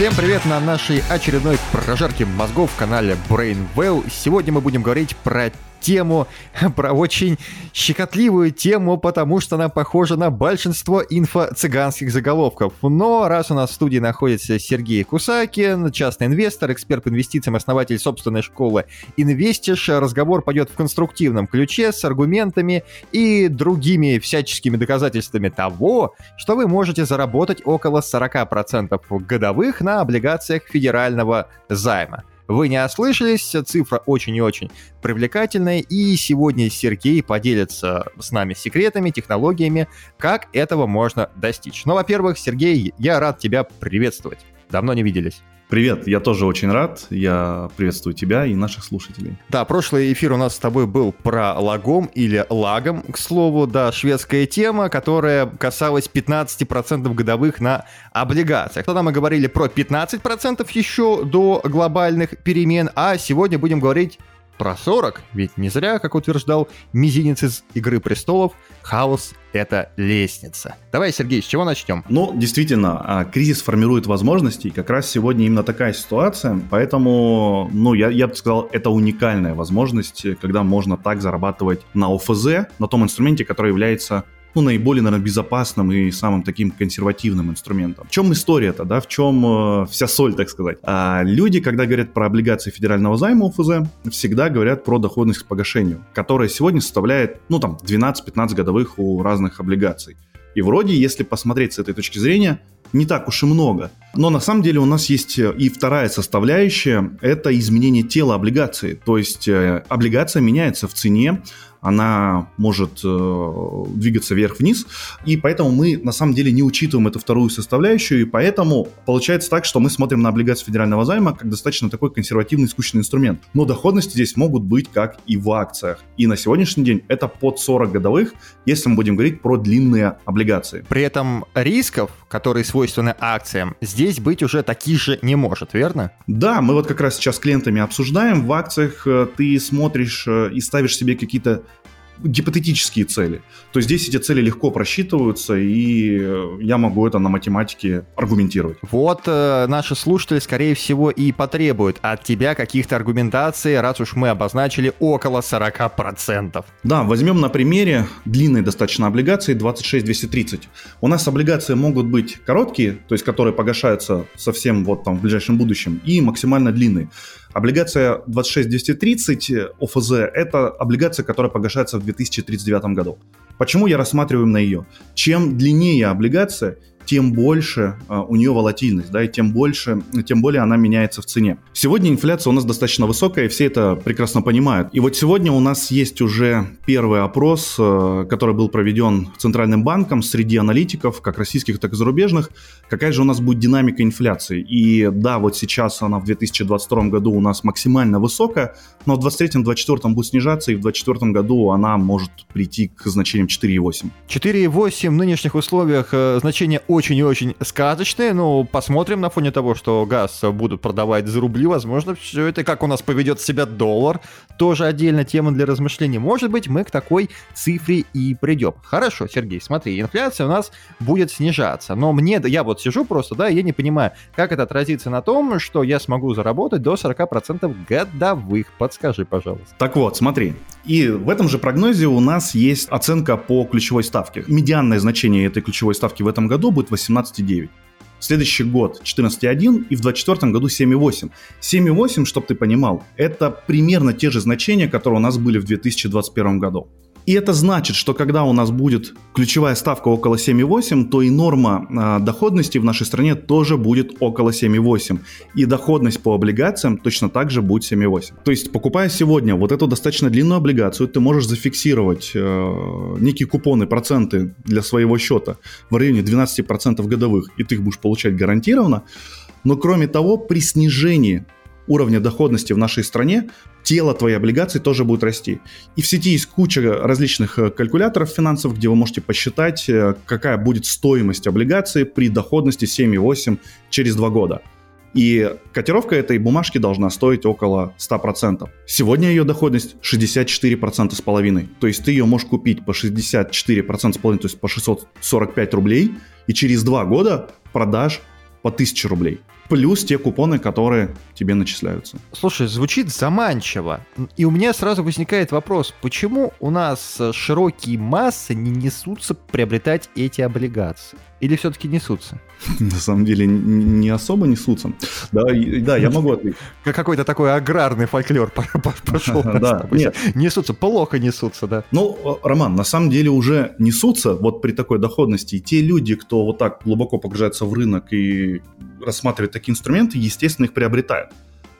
Всем привет на нашей очередной прожарке мозгов в канале Brainwell. Сегодня мы будем говорить про тему, про очень щекотливую тему, потому что она похожа на большинство инфо-цыганских заголовков. Но раз у нас в студии находится Сергей Кусакин, частный инвестор, эксперт по инвестициям, основатель собственной школы Инвестиш, разговор пойдет в конструктивном ключе с аргументами и другими всяческими доказательствами того, что вы можете заработать около 40% годовых на облигациях федерального займа. Вы не ослышались, цифра очень и очень привлекательная, и сегодня Сергей поделится с нами секретами, технологиями, как этого можно достичь. Ну, во-первых, Сергей, я рад тебя приветствовать. Давно не виделись. Привет, я тоже очень рад. Я приветствую тебя и наших слушателей. Да, прошлый эфир у нас с тобой был про лагом или лагом, к слову, да, шведская тема, которая касалась 15% годовых на облигациях. Тогда мы говорили про 15% еще до глобальных перемен, а сегодня будем говорить про 40, ведь не зря, как утверждал мизинец из «Игры престолов», хаос — это лестница. Давай, Сергей, с чего начнем? Ну, действительно, а, кризис формирует возможности, и как раз сегодня именно такая ситуация, поэтому, ну, я, я бы сказал, это уникальная возможность, когда можно так зарабатывать на ОФЗ, на том инструменте, который является ну, наиболее, наверное, безопасным и самым таким консервативным инструментом. В чем история-то, да, в чем э, вся соль, так сказать? А люди, когда говорят про облигации федерального займа УФЗ, всегда говорят про доходность к погашению, которая сегодня составляет, ну, там, 12-15 годовых у разных облигаций. И вроде, если посмотреть с этой точки зрения, не так уж и много. Но на самом деле у нас есть и вторая составляющая – это изменение тела облигации. То есть э, облигация меняется в цене, она может э, двигаться вверх-вниз, и поэтому мы на самом деле не учитываем эту вторую составляющую, и поэтому получается так, что мы смотрим на облигации федерального займа как достаточно такой консервативный, скучный инструмент. Но доходности здесь могут быть как и в акциях. И на сегодняшний день это под 40 годовых, если мы будем говорить про длинные облигации. При этом рисков, которые свойственны акциям, здесь быть уже таких же не может, верно? Да, мы вот как раз сейчас с клиентами обсуждаем. В акциях э, ты смотришь э, и ставишь себе какие-то гипотетические цели. То здесь эти цели легко просчитываются, и э, я могу это на математике аргументировать. Вот э, наши слушатели, скорее всего, и потребуют от тебя каких-то аргументаций, раз уж мы обозначили около 40%. Да, возьмем на примере длинной достаточно облигации 26230. У нас облигации могут быть короткие, то есть которые погашаются совсем вот там в ближайшем будущем, и максимально длинные. Облигация 26230 ОФЗ – это облигация, которая погашается в 2039 году. Почему я рассматриваю на ее? Чем длиннее облигация, тем больше а, у нее волатильность, да, и тем больше, тем более она меняется в цене. Сегодня инфляция у нас достаточно высокая, и все это прекрасно понимают. И вот сегодня у нас есть уже первый опрос, а, который был проведен Центральным банком среди аналитиков, как российских, так и зарубежных, какая же у нас будет динамика инфляции. И да, вот сейчас она в 2022 году у нас максимально высокая, но в 2023-2024 будет снижаться, и в 2024 году она может прийти к значениям 4,8. 4,8 в нынешних условиях э, значение очень и очень сказочные, но посмотрим на фоне того, что газ будут продавать за рубли, возможно, все это, как у нас поведет себя доллар, тоже отдельная тема для размышлений. Может быть, мы к такой цифре и придем. Хорошо, Сергей, смотри, инфляция у нас будет снижаться, но мне, я вот сижу просто, да, я не понимаю, как это отразится на том, что я смогу заработать до 40% годовых. Подскажи, пожалуйста. Так вот, смотри, и в этом же прогнозе у нас есть оценка по ключевой ставке. Медианное значение этой ключевой ставки в этом году будет 18,9. В следующий год 14,1 и в 2024 году 7,8. 7,8, чтобы ты понимал, это примерно те же значения, которые у нас были в 2021 году. И это значит, что когда у нас будет ключевая ставка около 7,8, то и норма э, доходности в нашей стране тоже будет около 7,8. И доходность по облигациям точно так же будет 7,8. То есть, покупая сегодня вот эту достаточно длинную облигацию, ты можешь зафиксировать э, некие купоны, проценты для своего счета в районе 12% годовых, и ты их будешь получать гарантированно. Но кроме того, при снижении уровня доходности в нашей стране, тело твоей облигации тоже будет расти. И в сети есть куча различных э, калькуляторов финансов, где вы можете посчитать, э, какая будет стоимость облигации при доходности 7,8 через 2 года. И котировка этой бумажки должна стоить около 100%. Сегодня ее доходность 64% с половиной. То есть ты ее можешь купить по 64% с половиной, то есть по 645 рублей, и через 2 года продашь по 1000 рублей. Плюс те купоны, которые тебе начисляются. Слушай, звучит заманчиво. И у меня сразу возникает вопрос, почему у нас широкие массы не несутся приобретать эти облигации? Или все-таки несутся? На самом деле не особо несутся. Да, да я могу ответить. Какой-то такой аграрный фольклор пошел. Да, нет. Несутся, плохо несутся, да. Ну, Роман, на самом деле уже несутся вот при такой доходности. И те люди, кто вот так глубоко погружается в рынок и рассматривает такие инструменты, естественно, их приобретают.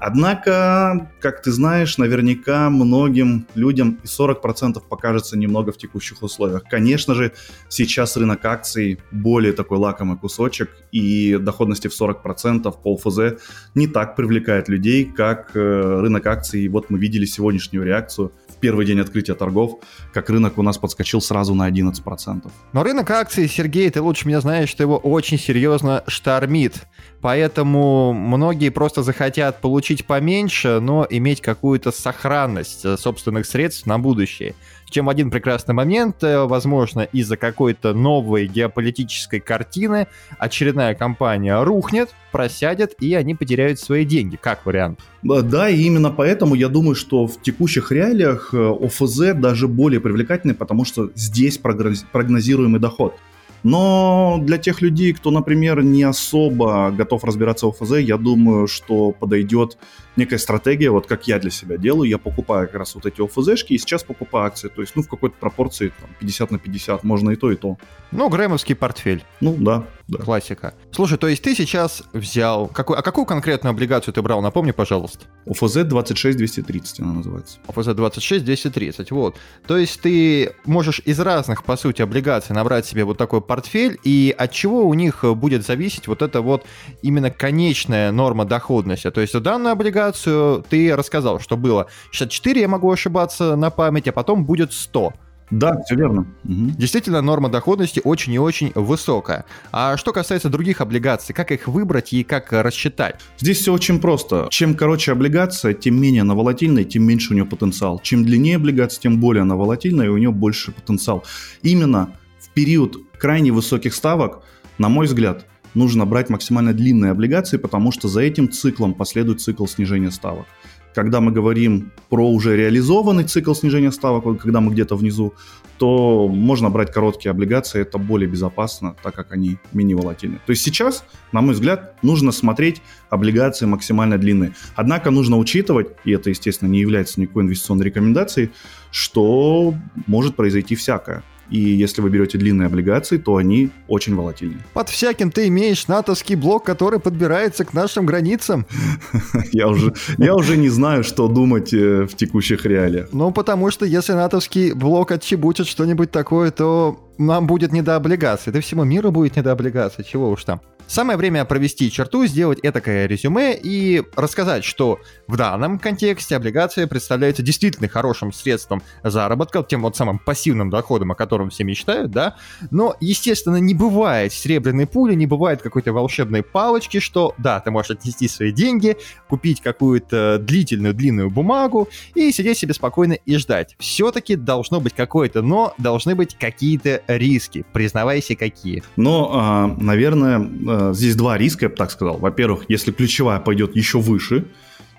Однако, как ты знаешь, наверняка многим людям и 40% покажется немного в текущих условиях. Конечно же, сейчас рынок акций более такой лакомый кусочек, и доходности в 40% по ОФЗ не так привлекает людей, как э, рынок акций. Вот мы видели сегодняшнюю реакцию первый день открытия торгов, как рынок у нас подскочил сразу на 11%. Но рынок акций, Сергей, ты лучше меня знаешь, что его очень серьезно штормит. Поэтому многие просто захотят получить поменьше, но иметь какую-то сохранность э, собственных средств на будущее чем один прекрасный момент, э, возможно, из-за какой-то новой геополитической картины очередная компания рухнет, просядет, и они потеряют свои деньги, как вариант. Да, и именно поэтому я думаю, что в текущих реалиях э, ОФЗ даже более привлекательный, потому что здесь прогнозируемый доход. Но для тех людей, кто, например, не особо готов разбираться в ОФЗ, я думаю, что подойдет некая стратегия, вот как я для себя делаю, я покупаю как раз вот эти ОФЗшки и сейчас покупаю акции, то есть, ну, в какой-то пропорции там, 50 на 50, можно и то, и то. Ну, грэмовский портфель. Ну, да, да. Классика. Слушай, то есть ты сейчас взял, какой, а какую конкретную облигацию ты брал, напомни, пожалуйста. ОФЗ 26230 она называется. ОФЗ 26230, вот. То есть ты можешь из разных, по сути, облигаций набрать себе вот такой портфель, и от чего у них будет зависеть вот это вот именно конечная норма доходности. То есть данную облигацию ты рассказал, что было 64, я могу ошибаться на память, а потом будет 100. Да, все верно. Угу. Действительно, норма доходности очень и очень высокая. А что касается других облигаций, как их выбрать и как рассчитать? Здесь все очень просто. Чем короче облигация, тем менее она волатильная, тем меньше у нее потенциал. Чем длиннее облигация, тем более она волатильная, и у нее больше потенциал. Именно в период крайне высоких ставок, на мой взгляд, нужно брать максимально длинные облигации, потому что за этим циклом последует цикл снижения ставок. Когда мы говорим про уже реализованный цикл снижения ставок, когда мы где-то внизу, то можно брать короткие облигации, это более безопасно, так как они менее волатильны. То есть сейчас, на мой взгляд, нужно смотреть облигации максимально длинные. Однако нужно учитывать, и это, естественно, не является никакой инвестиционной рекомендацией, что может произойти всякое. И если вы берете длинные облигации, то они очень волатильны. Под всяким ты имеешь натовский блок, который подбирается к нашим границам. я, уже, я уже не знаю, что думать э, в текущих реалиях. Ну, потому что если натовский блок отчебучит что-нибудь такое, то нам будет не до облигаций. Да всему миру будет не до облигаций, чего уж там. Самое время провести черту, сделать этакое резюме и рассказать, что в данном контексте облигация представляется действительно хорошим средством заработка, тем вот самым пассивным доходом, о котором все мечтают, да, но, естественно, не бывает серебряной пули, не бывает какой-то волшебной палочки, что, да, ты можешь отнести свои деньги, купить какую-то длительную длинную бумагу и сидеть себе спокойно и ждать. Все-таки должно быть какое-то но, должны быть какие-то риски. Признавайся, какие. Но, а, наверное, а, здесь два риска, я бы так сказал. Во-первых, если ключевая пойдет еще выше,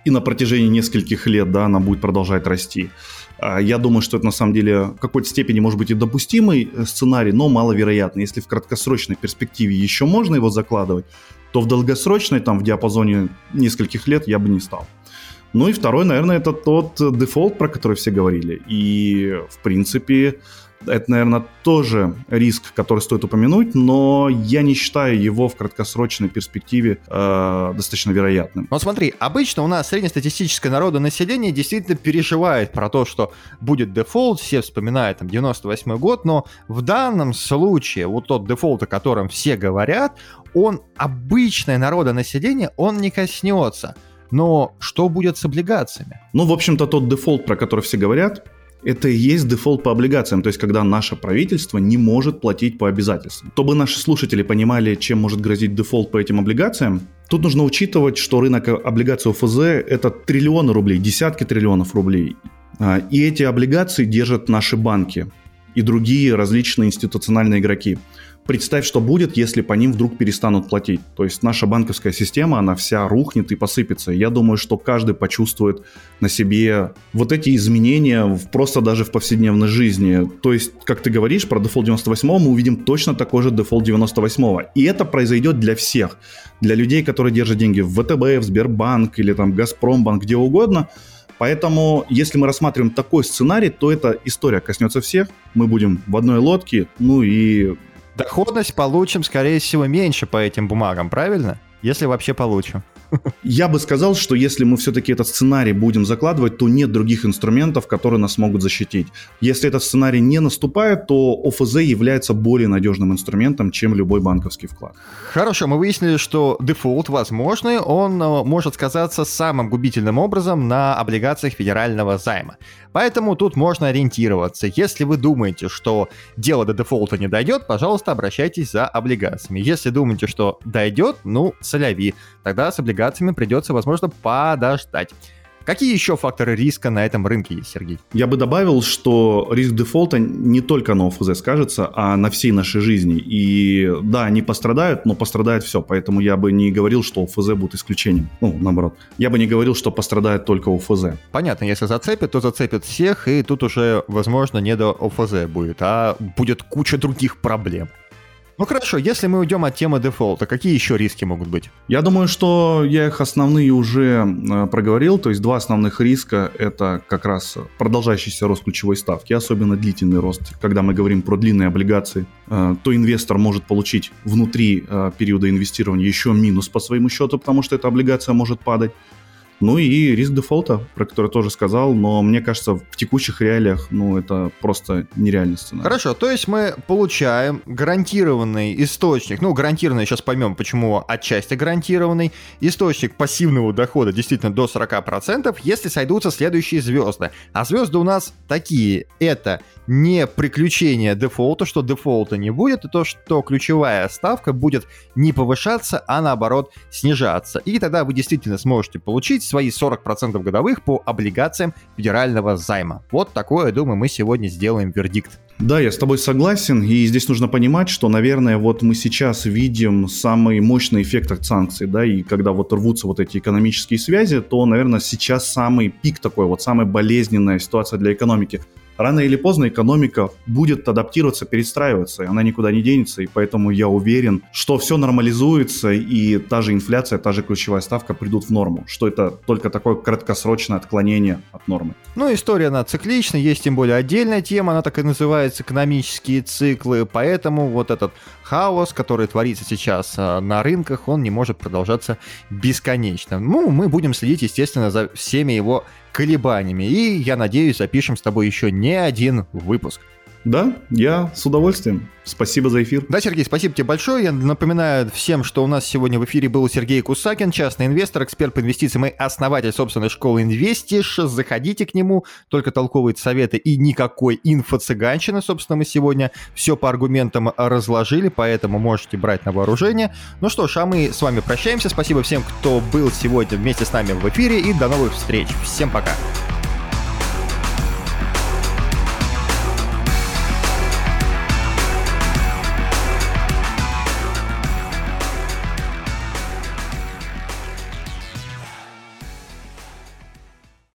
и на протяжении нескольких лет, да, она будет продолжать расти. А, я думаю, что это на самом деле в какой-то степени может быть и допустимый э, сценарий, но маловероятно. Если в краткосрочной перспективе еще можно его закладывать, то в долгосрочной, там в диапазоне нескольких лет я бы не стал. Ну и второй, наверное, это тот дефолт, про который все говорили. И, в принципе, это, наверное, тоже риск, который стоит упомянуть, но я не считаю его в краткосрочной перспективе э, достаточно вероятным. Ну смотри, обычно у нас среднестатистическое народонаселение действительно переживает про то, что будет дефолт, все вспоминают там 98 год, но в данном случае вот тот дефолт, о котором все говорят, он обычное народонаселение, он не коснется. Но что будет с облигациями? Ну, в общем-то, тот дефолт, про который все говорят, это и есть дефолт по облигациям, то есть когда наше правительство не может платить по обязательствам. Чтобы наши слушатели понимали, чем может грозить дефолт по этим облигациям, тут нужно учитывать, что рынок облигаций ОФЗ – это триллионы рублей, десятки триллионов рублей. А, и эти облигации держат наши банки. И другие различные институциональные игроки. Представь, что будет, если по ним вдруг перестанут платить. То есть наша банковская система, она вся рухнет и посыпется. Я думаю, что каждый почувствует на себе вот эти изменения в, просто даже в повседневной жизни. То есть, как ты говоришь, про дефолт 98 мы увидим точно такой же дефолт 98 И это произойдет для всех. Для людей, которые держат деньги в ВТБ, в Сбербанк или там Газпромбанк, где угодно – Поэтому, если мы рассматриваем такой сценарий, то эта история коснется всех. Мы будем в одной лодке, ну и Доходность получим, скорее всего, меньше по этим бумагам, правильно? Если вообще получим. Я бы сказал, что если мы все-таки этот сценарий будем закладывать, то нет других инструментов, которые нас могут защитить. Если этот сценарий не наступает, то ОФЗ является более надежным инструментом, чем любой банковский вклад. Хорошо, мы выяснили, что дефолт возможный, он э, может сказаться самым губительным образом на облигациях федерального займа. Поэтому тут можно ориентироваться. Если вы думаете, что дело до дефолта не дойдет, пожалуйста, обращайтесь за облигациями. Если думаете, что дойдет, ну, соляви. Тогда с облигациями придется, возможно, подождать. Какие еще факторы риска на этом рынке есть, Сергей? Я бы добавил, что риск дефолта не только на ОФЗ скажется, а на всей нашей жизни. И да, они пострадают, но пострадает все. Поэтому я бы не говорил, что ОФЗ будет исключением. Ну, наоборот. Я бы не говорил, что пострадает только ОФЗ. Понятно, если зацепит, то зацепит всех, и тут уже, возможно, не до ОФЗ будет, а будет куча других проблем. Ну хорошо, если мы уйдем от темы дефолта, какие еще риски могут быть? Я думаю, что я их основные уже э, проговорил. То есть два основных риска – это как раз продолжающийся рост ключевой ставки, особенно длительный рост. Когда мы говорим про длинные облигации, э, то инвестор может получить внутри э, периода инвестирования еще минус по своему счету, потому что эта облигация может падать. Ну и риск дефолта, про который тоже сказал, но мне кажется, в текущих реалиях, ну, это просто нереальный сценарий. Хорошо, то есть мы получаем гарантированный источник, ну, гарантированный, сейчас поймем, почему отчасти гарантированный, источник пассивного дохода действительно до 40%, если сойдутся следующие звезды. А звезды у нас такие, это не приключение дефолта, что дефолта не будет, и то, что ключевая ставка будет не повышаться, а наоборот снижаться. И тогда вы действительно сможете получить свои 40% годовых по облигациям федерального займа. Вот такое, думаю, мы сегодня сделаем вердикт. Да, я с тобой согласен, и здесь нужно понимать, что, наверное, вот мы сейчас видим самый мощный эффект от санкций, да, и когда вот рвутся вот эти экономические связи, то, наверное, сейчас самый пик такой, вот самая болезненная ситуация для экономики рано или поздно экономика будет адаптироваться, перестраиваться, и она никуда не денется, и поэтому я уверен, что все нормализуется, и та же инфляция, та же ключевая ставка придут в норму, что это только такое краткосрочное отклонение от нормы. Ну, история, она циклична, есть тем более отдельная тема, она так и называется экономические циклы, поэтому вот этот хаос, который творится сейчас а, на рынках, он не может продолжаться бесконечно. Ну, мы будем следить, естественно, за всеми его колебаниями. И, я надеюсь, запишем с тобой еще не один выпуск. Да, я с удовольствием. Спасибо за эфир. Да, Сергей, спасибо тебе большое. Я напоминаю всем, что у нас сегодня в эфире был Сергей Кусакин, частный инвестор, эксперт по инвестициям и основатель собственной школы Инвестиш. Заходите к нему, только толковые советы и никакой инфо-цыганщины. Собственно, мы сегодня все по аргументам разложили, поэтому можете брать на вооружение. Ну что ж, а мы с вами прощаемся. Спасибо всем, кто был сегодня вместе с нами в эфире и до новых встреч. Всем пока.